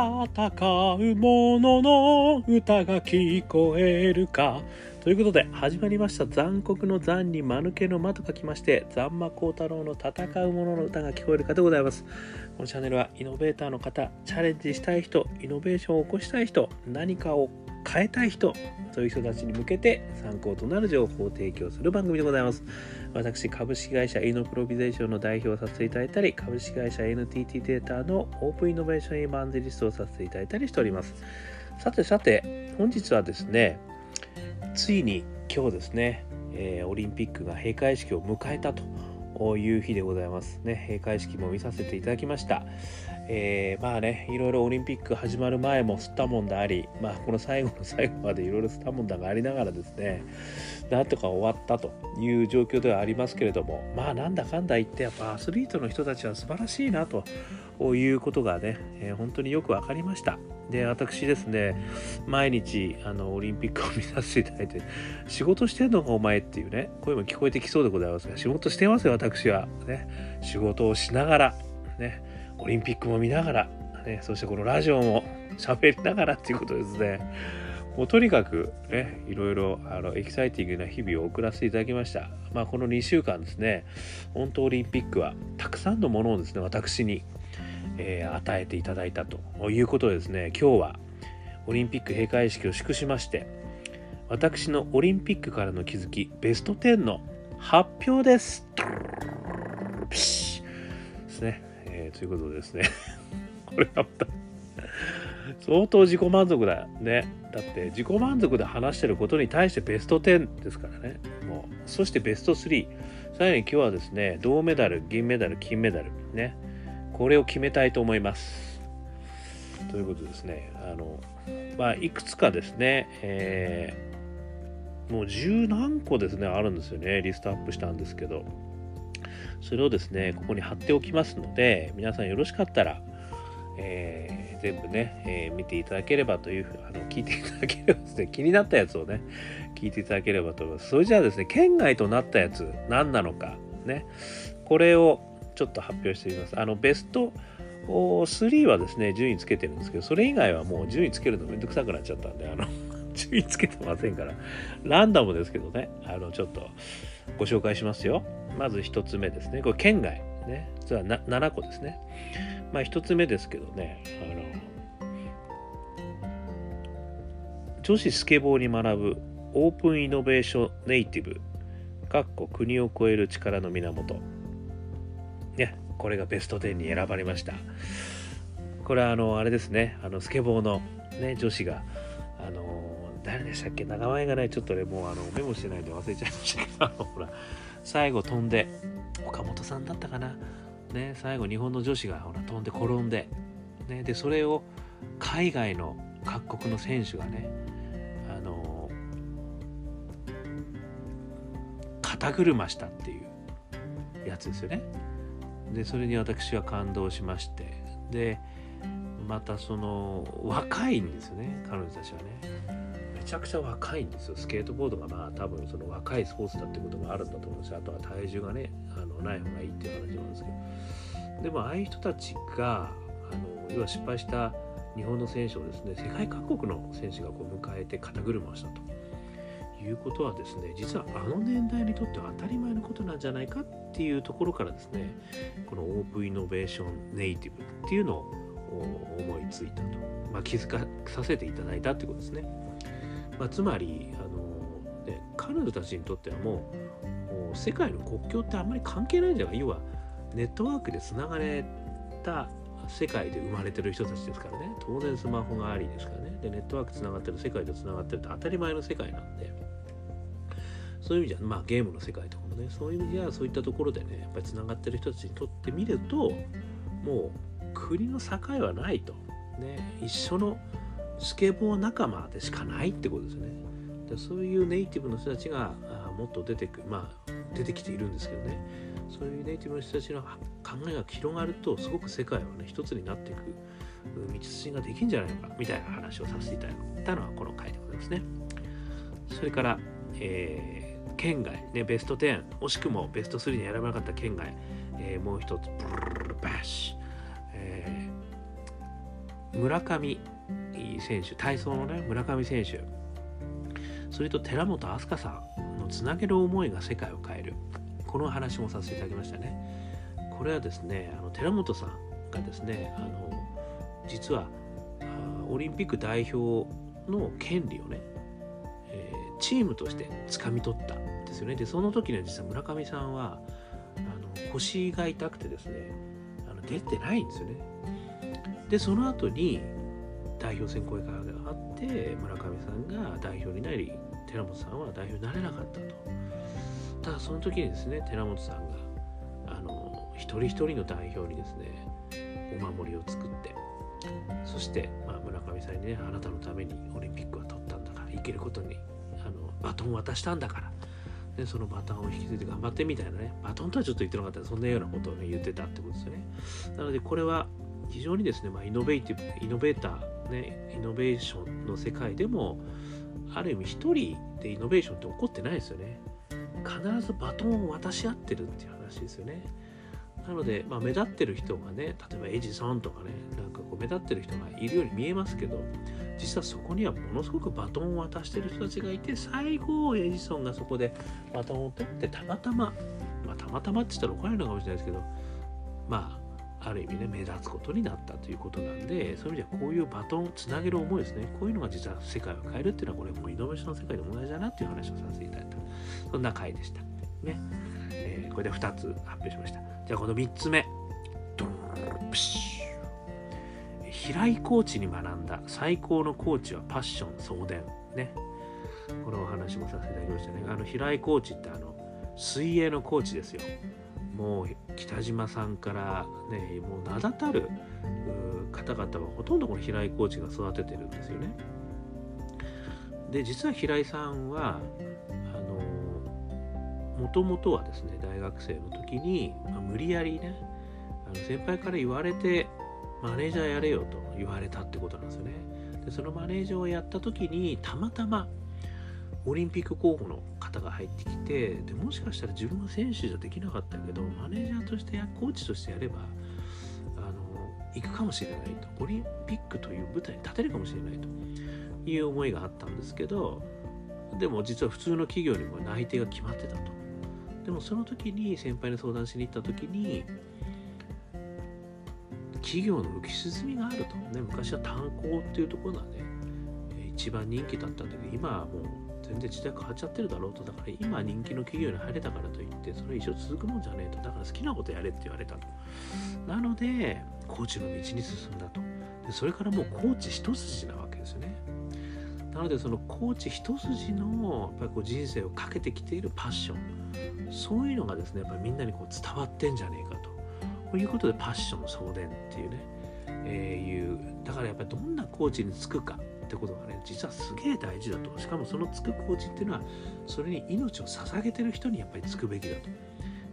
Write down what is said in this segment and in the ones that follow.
戦う者の歌が聞こえるか。ということで始まりました残酷の残に間抜けの間と書きまして残魔高太郎の戦う者の歌が聞こえるかでございます。このチャンネルはイノベーターの方チャレンジしたい人イノベーションを起こしたい人何かを変えたい人そういう人たちに向けて参考となる情報を提供する番組でございます。私株式会社イノプロビゼーションの代表をさせていただいたり株式会社 NTT データのオープンイノベーションエヴァンゼリストをさせていただいたりしております。さてさて本日はですねついに今日ですね、えー、オリンピックが閉会式を迎えたという日でございますね。閉会式も見させていただきました。えー、まあねいろいろオリンピック始まる前も吸ったもんだありまあこの最後の最後までいろいろ吸ったもんだがありながらですねなんとか終わったという状況ではありますけれどもまあなんだかんだ言ってやっぱアスリートの人たちは素晴らしいなということがね、えー、本当によく分かりました。で私ですね毎日あのオリンピックを見させていただいて仕事してんのかお前っていうね声も聞こえてきそうでございますが仕事してますよ私は。ね仕事をしながらねオリンピックも見ながら、ね、そしてこのラジオも喋りながらっていうことですね。もうとにかくね、いろいろあのエキサイティングな日々を送らせていただきました。まあ、この2週間ですね、本当オリンピックはたくさんのものをですね、私に、えー、与えていただいたということでですね、今日はオリンピック閉会式を祝しまして、私のオリンピックからの気づきベスト10の発表です。ですね。えー、ということですね。これはまた相当自己満足だね。だって自己満足で話してることに対してベスト10ですからね。もうそしてベスト3さらに今日はですね銅メダル銀メダル金メダルね。これを決めたいと思います。ということですねあのまあいくつかですね、えー、もう十何個ですねあるんですよね。リストアップしたんですけど。それをですね、ここに貼っておきますので、皆さんよろしかったら、えー、全部ね、えー、見ていただければという、あの、聞いていただければですね、気になったやつをね、聞いていただければと思います。それじゃあですね、県外となったやつ、何なのか、ね、これをちょっと発表してみます。あの、ベスト3はですね、順位つけてるんですけど、それ以外はもう順位つけるのめんどくさくなっちゃったんで、あの、順位つけてませんから、ランダムですけどね、あの、ちょっとご紹介しますよ。まず1つ目ですね。これ県外。ね。実は7個ですね。まあ1つ目ですけどね、あの、女子スケボーに学ぶオープンイノベーションネイティブ、かっこ国を超える力の源。ね、これがベスト10に選ばれました。これはあの、あれですね、あのスケボーの、ね、女子が、あの、誰でしたっけ？名前がね、ちょっとね、もうあのメモしてないで忘れちゃいましたけど、ほら、最後飛んで岡本さんだったかな、ね、最後日本の女子がほら飛んで転んで、ね、でそれを海外の各国の選手がねあの肩車したっていうやつですよね。でそれに私は感動しましてでまたその若いんですよね彼女たちはね。めちゃくちゃ若いんですよ。スケートボードがまあ多分その若いスポーツだってこともあるんだと思うんですよ。あとは体重がねあのない方がいいっていう話なんですけど。でもああいう人たちがあの要は失敗した日本の選手をですね世界各国の選手がこう迎えて肩車をしたと。いうことはですね実はあの年代にとっては当たり前のことなんじゃないかっていうところからですねこのオープンイノベーションネイティブっていうのを思いついたと、まあ、気づかさせていただいたってことですね。まあ、つまりあの、ね、彼女たちにとってはもう世界の国境ってあんまり関係ないんじゃない？要はネットワークでつながれた世界で生まれてる人たちですからね。当然スマホがありですからね。でネットワークつながってる世界とつながってるって当たり前の世界なんで。そういう意味じゃまあゲームの世界とかもねそういう意味じゃそういったところでねやっぱりつながってる人たちにとってみるともう国の境はないと。ね一緒のスケボー仲間でしかないってことですね。でそういうネイティブの人たちがあもっと出てくまあ出てきているんですけどねそういうネイティブの人たちの考えが広がるとすごく世界はね一つになっていく道筋ができるんじゃないのかみたいな話をさせていただいたのはこの回でございますね。それから、えー、県外、ね、ベスト10惜しくもベスト3に選ばなかった県外、えー、もう一つブルルバッシュ、えー、村上選手体操のね村上選手。それと寺本明日香さんのつなげる思いが世界を変える。この話もさせていただきましたね。これはですねあの寺本さんがですねあの実はオリンピック代表の権利をね、えー、チームとして掴み取ったんですよね。でその時には実は村上さんはあの腰が痛くてですねあの出てないんですよね。でその後に代表選考会があって村上さんが代表になり寺本さんは代表になれなかったと。ただその時にですね寺本さんがあの一人一人の代表にですねお守りを作ってそして、まあ、村上さんにねあなたのためにオリンピックは取ったんだから行けることにあのバトンを渡したんだからでそのバトンを引き継いで頑張ってみたいなねバトンとはちょっと言ってなかった。そんなようなことを、ね、言ってたってことですよね。なのでこれは非常にですね、まあ、イノベーティブイノベーターねイノベーションの世界でもある意味一人でイノベーションって起こってないですよね。必ずバトンを渡し合ってるっていう話ですよね。なので、まあ、目立ってる人がね例えばエジソンとかねなんかこう目立ってる人がいるように見えますけど実はそこにはものすごくバトンを渡してる人たちがいて最後エジソンがそこでバトンを取ってたまたままあたまたまって言ったら怒られるのかもしれないですけどまあある意味ね目立つことになったということなんでそういう意味ではこういうバトンつなげる思いですね。こういうのが実は世界を変えるっていうのはこれもうイノベーションの世界でも同じだなっていう話をさせていただいた。そんな回でした。ね、えー、これで2つ発表しました。じゃあこの3つ目。ドンプシュ。平井コーチに学んだ最高のコーチはパッション送電ね。このお話もさせていただきましたね。あの平井コーチってあの水泳のコーチですよ。もう北島さんからねもう名だたる方々はほとんどこの平井コーチが育ててるんですよね。で実は平井さんはもともとはですね大学生の時に、まあ、無理やりねあの先輩から言われてマネージャーやれよと言われたってことなんですよね。でそのマネージャーをやった時にたまたまオリンピック候補の方が入ってきてでもしかしたら自分は選手じゃできなかったけどマネージャーとしてやコーチとしてやればあの行くかもしれないと。オリンピックという舞台に立てるかもしれないと。いう思いがあったんですけどでも実は普通の企業にも内定が決まってたと。でもその時に先輩に相談しに行った時に企業の浮き沈みがあると、ね、昔は炭鉱っていうところがね一番人気だったんだけど今はもう全然時代変わっちゃってるだろうとだから今人気の企業に入れたからといってそれ一生続くもんじゃねえと。だから好きなことやれって言われたと。なのでコーチの道に進んだと。でそれからもうコーチ一筋なわけですよね。なのでそのコーチ一筋のやっぱりこう人生をかけてきているパッション。そういうのがですねやっぱりみんなにこう伝わってんじゃねえかと。いうことでパッションの送電っていうね、えー、いうだからやっぱりどんなコーチにつくか。ってことがね実はすげえ大事だと。しかもそのつくコーチっていうのはそれに命を捧げてる人にやっぱりつくべきだと。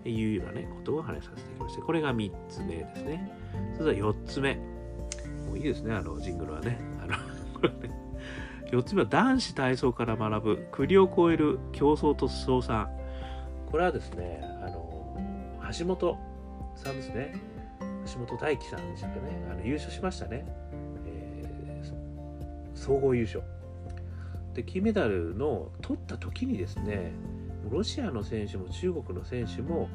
いうようなねことを話させていきまして。これが3つ目ですね。それでは4つ目。もういいですね。あのジングルはね。あのこれね。4つ目は男子体操から学ぶ。国を越える競争と相産これはですねあの橋本さんですね。橋本大輝さんでしたっけね。あの優勝しましたね。総合優勝。で金メダルの取った時にですねロシアの選手も中国の選手も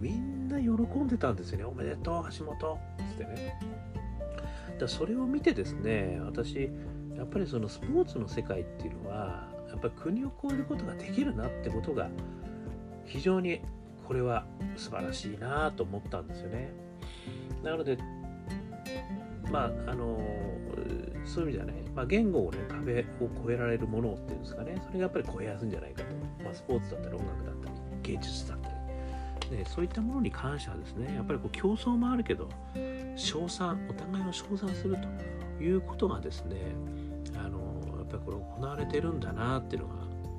みんな喜んでたんですよね。おめでとう橋本。つってね。だそれを見てですね私やっぱりそのスポーツの世界っていうのはやっぱり国を越えることができるなってことが非常にこれは素晴らしいなと思ったんですよね。なのでまああのそういう意味ではね、まあ、言語をね壁を越えられるものっていうんですかねそれがやっぱり越えやすいんじゃないかと、まあ、スポーツだったり音楽だったり芸術だったり、ね、そういったものに関してはですねやっぱりこう競争もあるけど称賛お互いを称賛するということがですねあのやっぱりこれ行われてるんだなっていうのが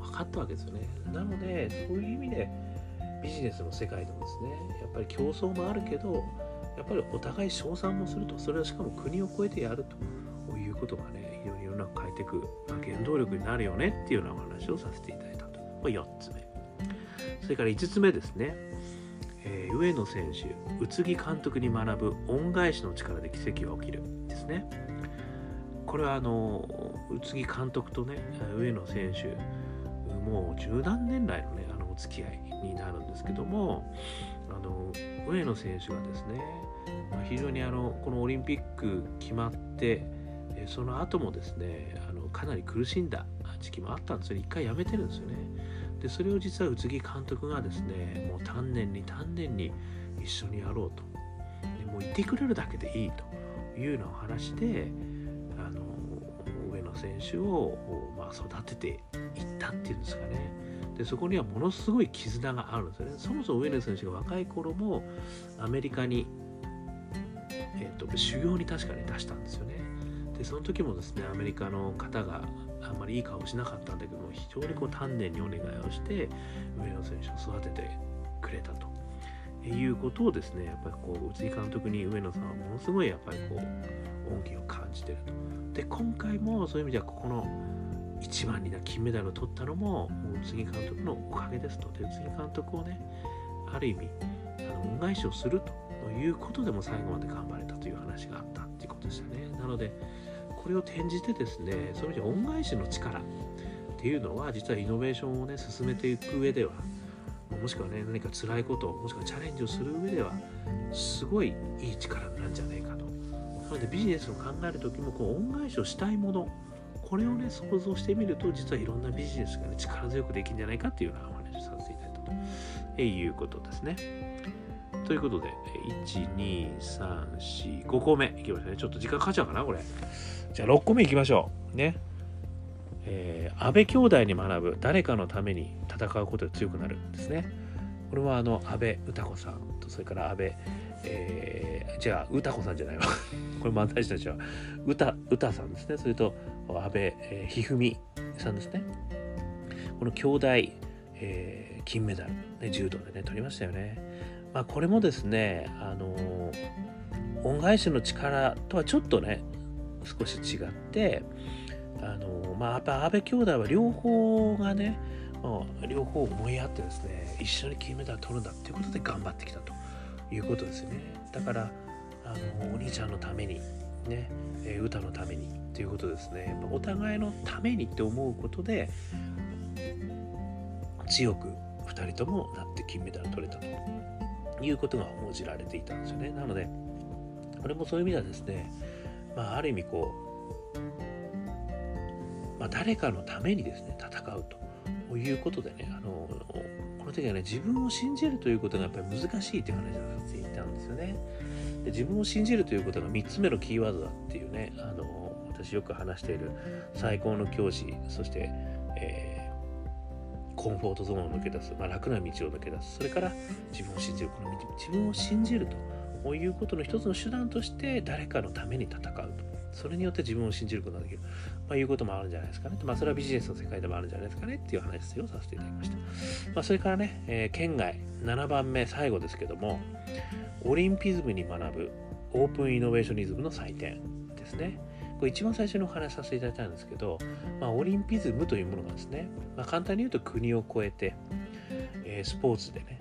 分かったわけですよね。なのでそういう意味でビジネスの世界でもですねやっぱり競争もあるけどやっぱりお互い称賛もすると。それはしかも国を越えてやると。ことがね非常に世の中変えていく、まあ、原動力になるよねっていうようなお話をさせていただいたと。これ4つ目。それから5つ目ですね、えー、上野選手宇津木監督に学ぶ恩返しの力で奇跡が起きるですね。これはあの宇津木監督とね上野選手もう十何年来のねあのお付き合いになるんですけどもあの上野選手がですね、非常にあのこのオリンピック決まってその後もですねあのかなり苦しんだ時期もあったんですよ一回やめてるんですよね。でそれを実は宇津木監督がですねもう丹念に丹念に一緒にやろうと。でもういてくれるだけでいいというようなお話であの上野選手を、まあ、育てていったっていうんですかね。でそこにはものすごい絆があるんですよね。そもそも上野選手が若い頃もアメリカに、えー、と修行に確かに出したんですよね。でその時もですねアメリカの方があんまりいい顔しなかったんだけども非常にこう丹念にお願いをして上野選手を育ててくれたと。いうことをですねやっぱりこう宇津木監督に上野さんはものすごいやっぱりこう恩義を感じてると。で今回もそういう意味ではここの一番にな金メダルを取ったのも宇津木監督のおかげですと。で宇津木監督をねある意味あの恩返しをするということでも最後まで頑張れたという話があったっていうことでしたね。なのでこれを転じてですねそういう意味で恩返しの力っていうのは実はイノベーションをね進めていく上ではもしくはね何か辛いこともしくはチャレンジをする上ではすごいいい力なんじゃないかと。なのでビジネスを考える時もこう恩返しをしたいものこれをね想像してみると実はいろんなビジネスがね力強くできるんじゃないかっていうようなお話をさせていただいたと、えいうことですね。ということで12345個目。いきましたね。ちょっと時間かかっちゃうかなこれ。じゃあ6個目いきましょう。ね。えー、安倍兄弟に学ぶ誰かのために戦うことで強くなるんですね。これはあの安倍歌子さんとそれから安倍、えー、じゃあ歌子さんじゃないわ これ漫才師たちは歌歌さんですねそれと安倍、えー、ひふみさんですねこの兄弟、えー、金メダル、ね、柔道でね取りましたよねまあこれもですねあの恩返しの力とはちょっとね少し違ってあのまあやっぱ安倍兄弟は両方がね、両方思い合ってですね一緒に金メダル取るんだっていうことで頑張ってきたということですよね。だからあのお兄ちゃんのためにね、え、歌のためにっていうことですね。お互いのためにって思うことで強く2人ともなって金メダル取れたということが報じられていたんですよね。なのでこれもそういう意味ではですねまあ、ある意味こう、まあ、誰かのためにですね戦うということでねあのこの時はね自分を信じるということがやっぱり難しいっていう話をさせていたんですよね。で自分を信じるということが3つ目のキーワードだっていうねあの私よく話している最高の教師そして、えー、コンフォートゾーンを抜け出す、まあ、楽な道を抜け出す。それから自分を信じるこの自分を信じると。こういうことの一つの手段として誰かのために戦うと。それによって自分を信じることができる。まあ、いうこともあるんじゃないですかね。まあ、それはビジネスの世界でもあるんじゃないですかねっていう話をさせていただきました。まあ、それからね、えー、県外7番目、最後ですけども、オリンピズムに学ぶオープンイノベーショニズムの祭典ですね。これ一番最初にお話しさせていただいたんですけど、まあ、オリンピズムというものがですね、まあ、簡単に言うと国を越えて、えー、スポーツでね、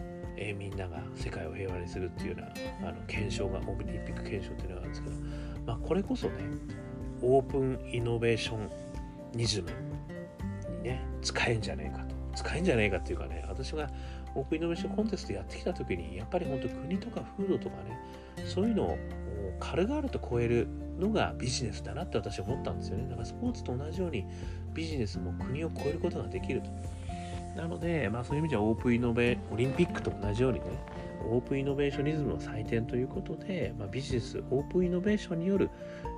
えー、みんなが世界を平和にするっていうようなあの検証がオリンピック検証っていうのがあるんですけど、まあ、これこそねオープンイノベーションニズムにね使えんじゃねえかと。使えんじゃねえかっていうかね私がオープンイノベーションコンテストやってきた時にやっぱり本当国とか風土とかねそういうのを軽々と超えるのがビジネスだなって私は思ったんですよね。だからスポーツと同じようにビジネスも国を超えることができると。なので、まあ、そういう意味ではオープンイノベオリンピックと同じようにねオープンイノベーショニズムの祭典ということで、まあ、ビジネスオープンイノベーションによる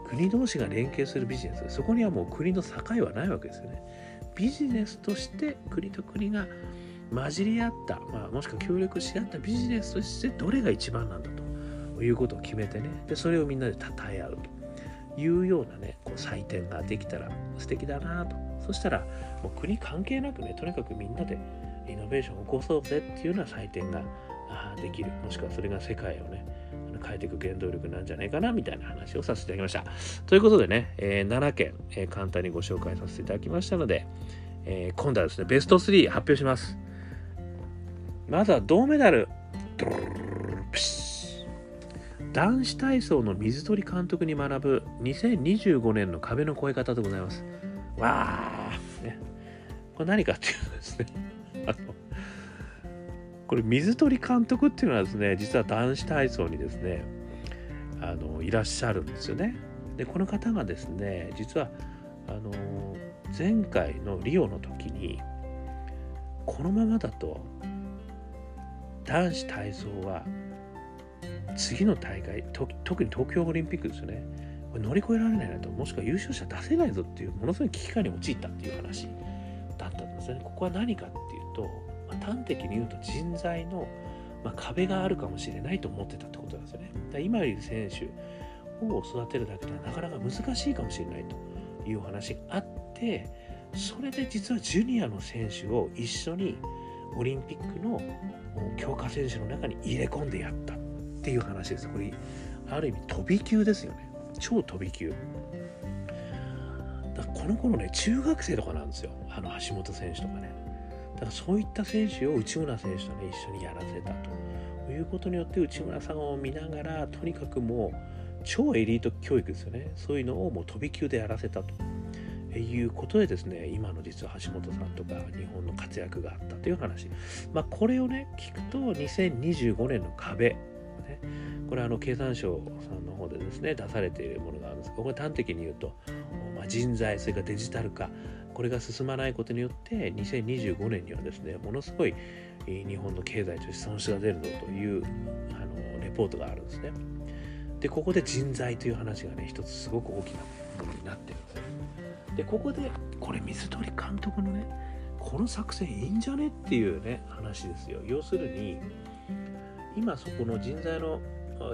国同士が連携するビジネス。そこにはもう国の境はないわけですよね。ビジネスとして国と国が混じり合った、まあ、もしくは協力し合ったビジネスとしてどれが一番なんだということを決めてね。でそれをみんなで称え合うというようなねこう祭典ができたら素敵だなと。そしたらもう国関係なくねとにかくみんなでイノベーションを起こそうぜっていうような祭典ができる。もしくはそれが世界をね変えていく原動力なんじゃないかなみたいな話をさせていただきました。ということでね、えー、7件、えー、簡単にご紹介させていただきましたので、えー、今度はですねベスト3発表します。まずは銅メダル。男子体操の水鳥監督に学ぶ2025年の壁の越え方でございます。わー、ね、これ何かっていうとですね あのこれ水鳥監督っていうのはですね実は男子体操にですねあのいらっしゃるんですよね。でこの方がですね実はあの前回のリオの時にこのままだと男子体操は次の大会特に東京オリンピックですよねこれ乗り越えられないなともしくは優勝者出せないぞっていうものすごい危機感に陥ったっていう話だったんですね。ここは何かっていうと、まあ、端的に言うと人材の、まあ、壁があるかもしれないと思ってたってことなんですよね。だ今いる選手を育てるだけではなかなか難しいかもしれないという話があってそれで実はジュニアの選手を一緒にオリンピックの強化選手の中に入れ込んでやったっていう話ですこれある意味飛び級ですよね。超飛び級。この頃ね中学生とかなんですよ。あの橋本選手とかね。だからそういった選手を内村選手とね一緒にやらせたということによって内村さんを見ながらとにかくもう超エリート教育ですよね。そういうのをもう飛び級でやらせたということでですね今の実は橋本さんとか日本の活躍があったという話。まあこれをね聞くと2025年の壁これはあの経産省さんの方でですね出されているものがあるんですがこれ端的に言うと、まあ、人材それからデジタル化これが進まないことによって2025年にはですねものすごい日本の経済として損失が出るぞというあのレポートがあるんですね。でここで人材という話がね一つすごく大きなものになってるんですよ。でここでこれ水鳥監督のねこの作戦いいんじゃねっていうね話ですよ。要するに今そこの人材の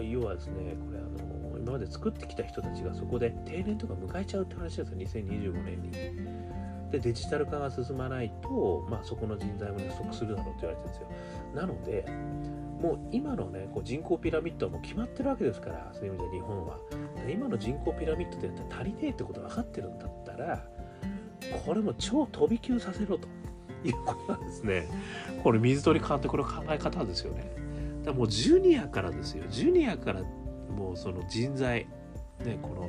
要はですねこれあの今まで作ってきた人たちがそこで定年とか迎えちゃうって話ですよ2025年に。でデジタル化が進まないと、まあ、そこの人材も不足するだろうって言われてるんですよ。なのでもう今のねこう人口ピラミッドはもう決まってるわけですからそういう意味で日本は。今の人口ピラミッドでやったら足りねえってこと分かってるんだったらこれも超飛び級させろということなんですね。これ水鳥監督の考え方ですよね。だもうジュニアからですよ。ジュニアからもうその人材ねこの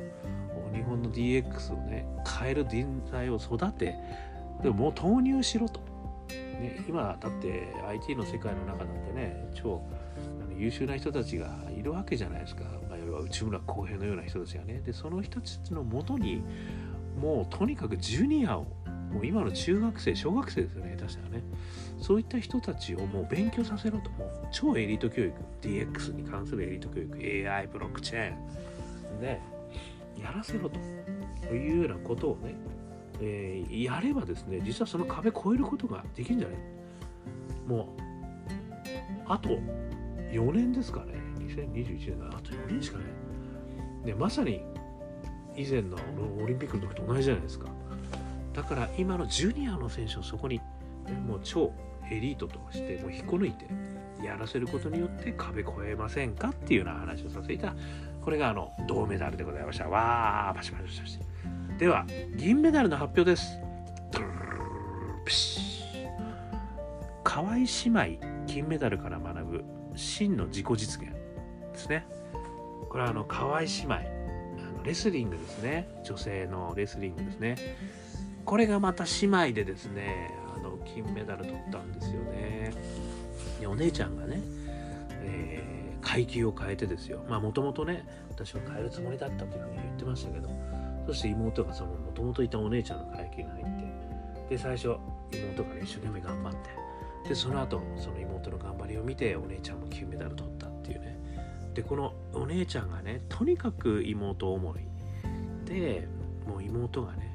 日本の DX をね変える人材を育てでももう投入しろと、ね、今だって IT の世界の中なんてね超優秀な人たちがいるわけじゃないですか、まあ、要は内村航平のような人たちがね。でその人たちのもとにもうとにかくジュニアをもう今の中学生小学生ですよね下手したらね。そういった人たちをもう勉強させろと。もう超エリート教育。DX に関するエリート教育。AI ブロックチェーン。でやらせろと。いうようなことをね、えー、やればですね実はその壁越えることができるんじゃない。もうあと4年ですかね。2021年のあと4年しかない。でまさに以前のオリンピックの時と同じじゃないですか。だから今のジュニアの選手をそこにもう超エリートとしてもう引っこ抜いてやらせることによって壁越えませんかっていうような話をさせていたこれがあの銅メダルでございました。わーパシパシパシでは銀メダルの発表です。河合姉妹金メダルから学ぶ真の自己実現ですね。これはあの河合姉妹レスリングですね。女性のレスリングですね。これがまた姉妹でですねあの金メダル取ったんですよね。でお姉ちゃんがね、えー、階級を変えてですよまあもともとね私は変えるつもりだったというふうに言ってましたけどそして妹がそのもともといたお姉ちゃんの階級に入ってで最初妹がね一生懸命頑張ってでその後その妹の頑張りを見てお姉ちゃんも金メダル取ったっていうねでこのお姉ちゃんがねとにかく妹思いでもう妹がね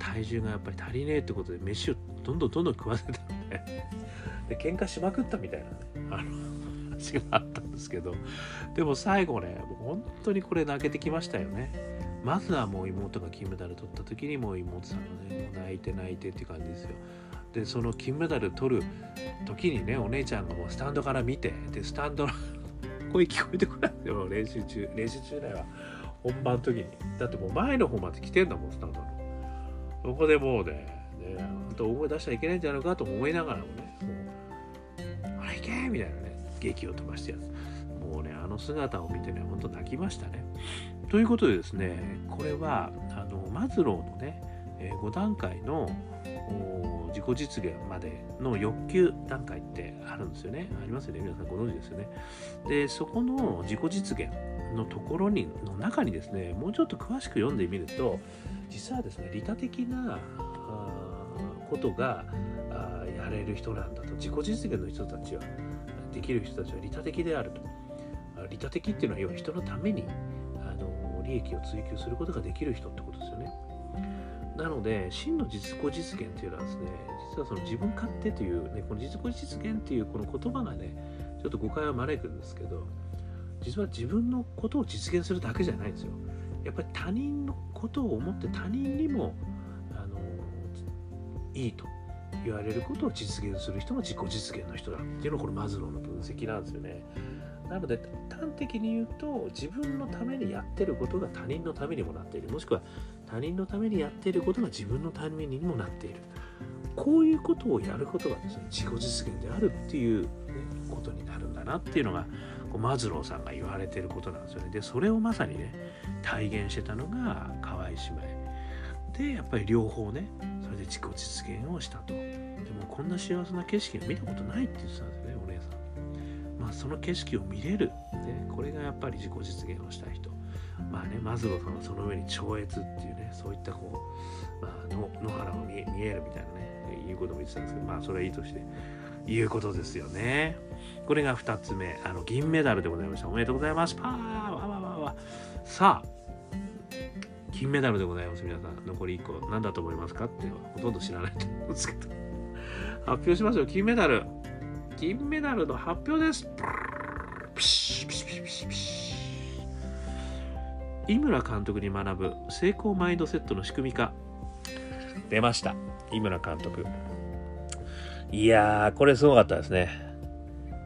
体重がやっぱり足りねえってことで飯をどんどんどんどん食わせたんでで喧嘩しまくったみたいなねあの話があったんですけど。でも最後ねもう本当にこれ泣けてきましたよね。まずはもう妹が金メダル取った時にもう妹さんがねもう泣いて泣いてって感じですよ。でその金メダル取る時にねお姉ちゃんがもうスタンドから見てでスタンドの 声聞こえてこないよ練習中練習中だよ。本番の時に。だってもう前の方まで来てんだもんスタンドそこでもうね、ね、本当大声出しちゃいけないんじゃないかと思いながらもね、もう、あれ行けみたいなね、劇を飛ばしてやつもうねあの姿を見てねほんと泣きましたねということでですねこれはあのマズローのね5段階の自己実現までの欲求段階ってあるんですよね。ありますよね。皆さんご存知ですよね。で、そこの自己実現のところにの中にですね、もうちょっと詳しく読んでみると、実はですね、利他的なことがやれる人なんだと。自己実現の人たちは、できる人たちは利他的であると。利他的っていうのは要は人のためにあの利益を追求することができる人ってことですよね。なので真の実己実現というのはですね実はその自分勝手というねこの実己実現っていうこの言葉がねちょっと誤解を招くんですけど実は自分のことを実現するだけじゃないんですよ。やっぱり他人のことを思って他人にもあのいいと言われることを実現する人が自己実現の人だっていうのがこれマズローの分析なんですよね。なので端的に言うと自分のためにやってることが他人のためにもなっている。もしくは他人のためにやっていることが自分のためにもなっている。こういうことをやることがですね自己実現であるっていう、ことになるんだなっていうのがこうマズローさんが言われてることなんですよね。でそれをまさにね体現してたのが河合姉妹。でやっぱり両方ねそれで自己実現をしたと。でもこんな幸せな景色を見たことないって言ってたんですよねお姉さん。まあその景色を見れる、ね、これがやっぱり自己実現をした人。まあね、マズローさんはその上に超越っていうね、そういったこう、まあ、野原を見見えるみたいなね、いうことも言ってたんですけど、まあ、それはいいとして、いうことですよね。これが2つ目、あの、銀メダルでございました。おめでとうございます。パーわわわわさあ、金メダルでございます。皆さん、残り1個、何だと思いますか？っていうのはほとんど知らないと思うんですけど。発表しますよ、金メダル。金メダルの発表です。井村監督に学ぶ成功マインドセットの仕組み化出ました井村監督いやーこれすごかったですね。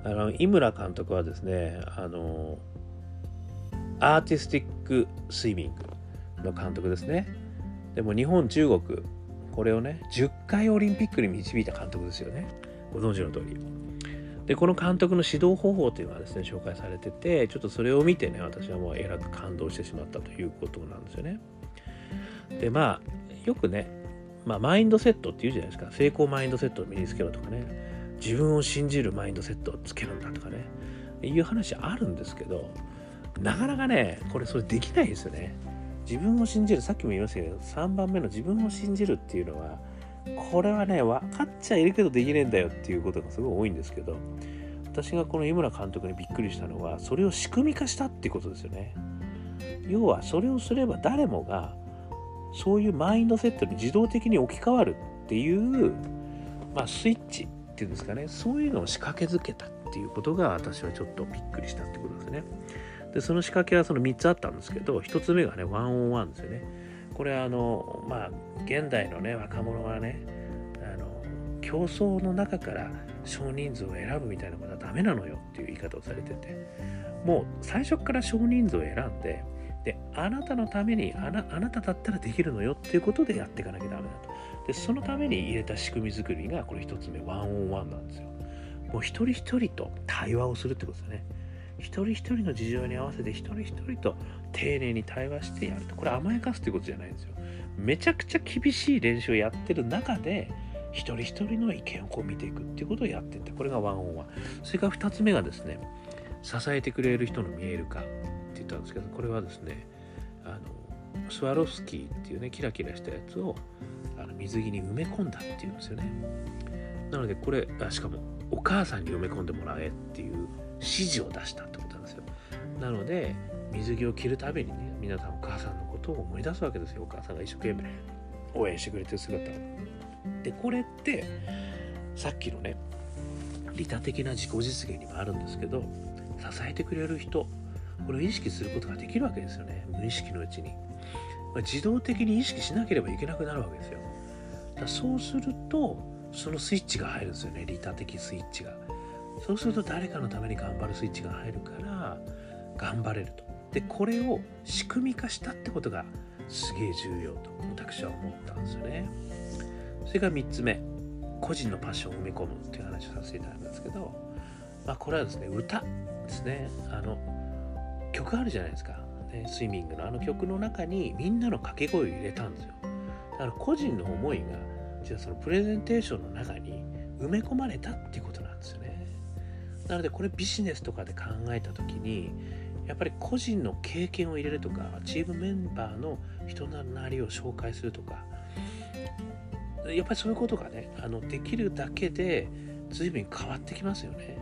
あの井村監督はですねあのアーティスティックスイミングの監督ですね。でも日本中国これをね10回オリンピックに導いた監督ですよね。ご存知の通り。でこの監督の指導方法というのがですね紹介されててちょっとそれを見てね私はもうえらく感動してしまったということなんですよね。でまあよくね、まあ、マインドセットって言うじゃないですか。成功マインドセットを身につけろとかね。自分を信じるマインドセットをつけるんだとかね。いう話あるんですけどなかなかねこれそれできないですよね。自分を信じるさっきも言いましたけど3番目の自分を信じるっていうのはこれはね、分かっちゃいるけどできねえんだよっていうことがすごい多いんですけど、私がこの井村監督にびっくりしたのは、それを仕組み化したっていうことですよね。要は、それをすれば誰もが、そういうマインドセットに自動的に置き換わるっていう、まあ、スイッチっていうんですかね、そういうのを仕掛けづけたっていうことが私はちょっとびっくりしたってことですね。で、その仕掛けはその3つあったんですけど、1つ目がね、ワンオンワンですよね。これはあのまあ現代のね若者はねあの競争の中から少人数を選ぶみたいなことはダメなのよっていう言い方をされててもう最初から少人数を選んでであなたのためにあなあなただったらできるのよっていうことでやっていかなきゃダメだと。でそのために入れた仕組み作りがこれ一つ目ワンオンワンなんですよ。もう一人一人と対話をするってことですね。一人一人の事情に合わせて一人一人と丁寧に対話してやると。これ甘やかすってことじゃないんですよ。めちゃくちゃ厳しい練習をやってる中で一人一人の意見をこう見ていくっていうことをやってってこれがワンオンワン。それから2つ目がですね支えてくれる人の見える化。って言ったんですけどこれはですねあのスワロフスキーっていうねキラキラしたやつをあの水着に埋め込んだっていうんですよね。なのでこれあしかもお母さんに埋め込んでもらえっていう指示を出したってことなんですよ。なので水着を着るたびにね皆さんお母さんのことを思い出すわけですよ。お母さんが一生懸命応援してくれてる姿を。でこれってさっきのね利他的な自己実現にもあるんですけど支えてくれる人これを意識することができるわけですよね。無意識のうちに、まあ、自動的に意識しなければいけなくなるわけですよ。だそうするとそのスイッチが入るんですよね。利他的スイッチが。そうすると誰かのために頑張るスイッチが入るから頑張れると。でこれを仕組み化したってことがすげえ重要と私は思ったんですよね。それから3つ目。個人のパッションを埋め込むっていう話をさせていただくんですけどまあ、これはですね歌ですね。あの曲あるじゃないですか、ね、スイミングのあの曲の中にみんなの掛け声を入れたんですよ。だから個人の思いが実はそのプレゼンテーションの中に埋め込まれたっていうことなんですよね。なのでこれビジネスとかで考えた時にやっぱり個人の経験を入れるとかチームメンバーの人なりを紹介するとかやっぱりそういうことがねあのできるだけで随分変わってきますよね。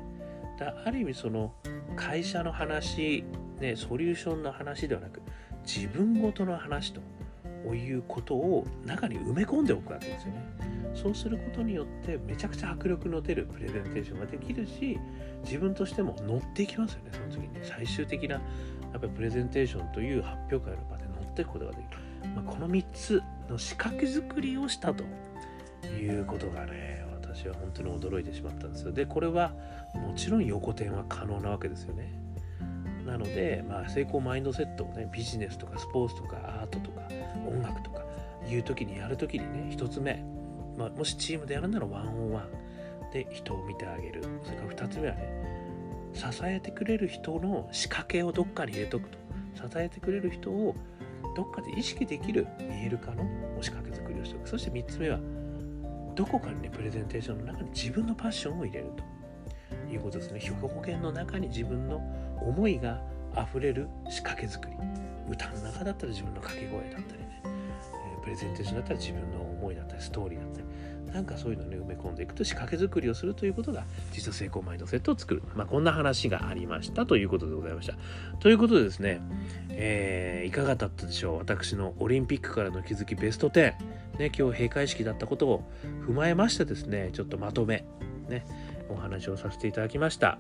だある意味その会社の話、ね、ソリューションの話ではなく自分ごとの話ということを中に埋め込んでおくわけですよね。そうすることによってめちゃくちゃ迫力の出るプレゼンテーションができるし自分としても乗っていきますよねその次に。最終的なやっぱりプレゼンテーションという発表会の場で乗っていくことができる、まあ、この3つの仕掛け作りをしたということがね私は本当に驚いてしまったんですよ。でこれはもちろん横転は可能なわけですよね。なので、まあ、成功マインドセットをねビジネスとかスポーツとかアートとか音楽とかいう時にやる時にね1つ目、まあ、もしチームでやるならワンオンワンで人を見てあげる。それから2つ目はね支えてくれる人の仕掛けをどっかに入れとくと。支えてくれる人をどっかで意識できる見える化の仕掛け作りをしておく。そして3つ目はどこかにねプレゼンテーションの中に自分のパッションを入れると。いうことですね。表現の中に自分の思いが溢れる仕掛け作り。歌の中だったら自分の掛け声だったりね、え、プレゼンテーションだったら自分の思いだったりストーリーだったり。なんかそういうのね埋め込んでいくと仕掛け作りをするということが実は成功マインドセットを作る、まあ、こんな話がありましたということでございました。ということでですね、えー、いかがだったでしょう？私のオリンピックからの気づきベスト10、ね、今日閉会式だったことを踏まえましてですねちょっとまとめ。ね。お話をさせていただきました、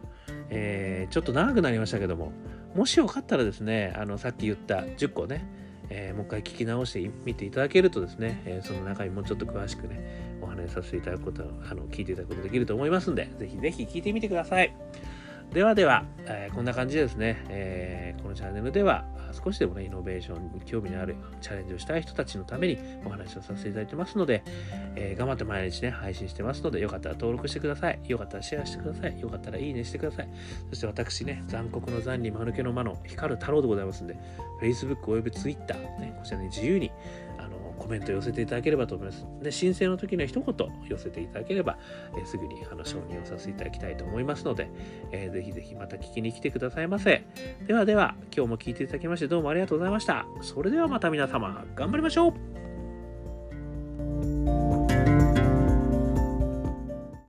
えー、ちょっと長くなりましたけどももしよかったらですねあのさっき言った10個ねえー、もう一回聞き直してみていただけるとですね、えー、その中にもうちょっと詳しくね、お話しさせていただくこと、あの、聞いていただくことできると思いますんで、ぜひぜひ聞いてみてください。ではでは、えー、こんな感じでですね、えー、このチャンネルでは少しでもね、イノベーションに興味のあるチャレンジをしたい人たちのためにお話をさせていただいてますので、えー、頑張って毎日ね、配信してますので、よかったら登録してください。よかったらシェアしてください。よかったらいいねしてください。そして私ね、残酷の残に間抜けの間の光る太郎でございますんで、Facebook および Twitter、ね、こちらに自由にコメント寄せていただければと思います。で、申請の時には一言寄せていただければ、えすぐにあの承認をさせていただきたいと思いますので、えー、ぜひぜひまた聞きに来てくださいませ。ではでは、今日も聞いていただきましてどうもありがとうございました。それではまた皆様、頑張りましょう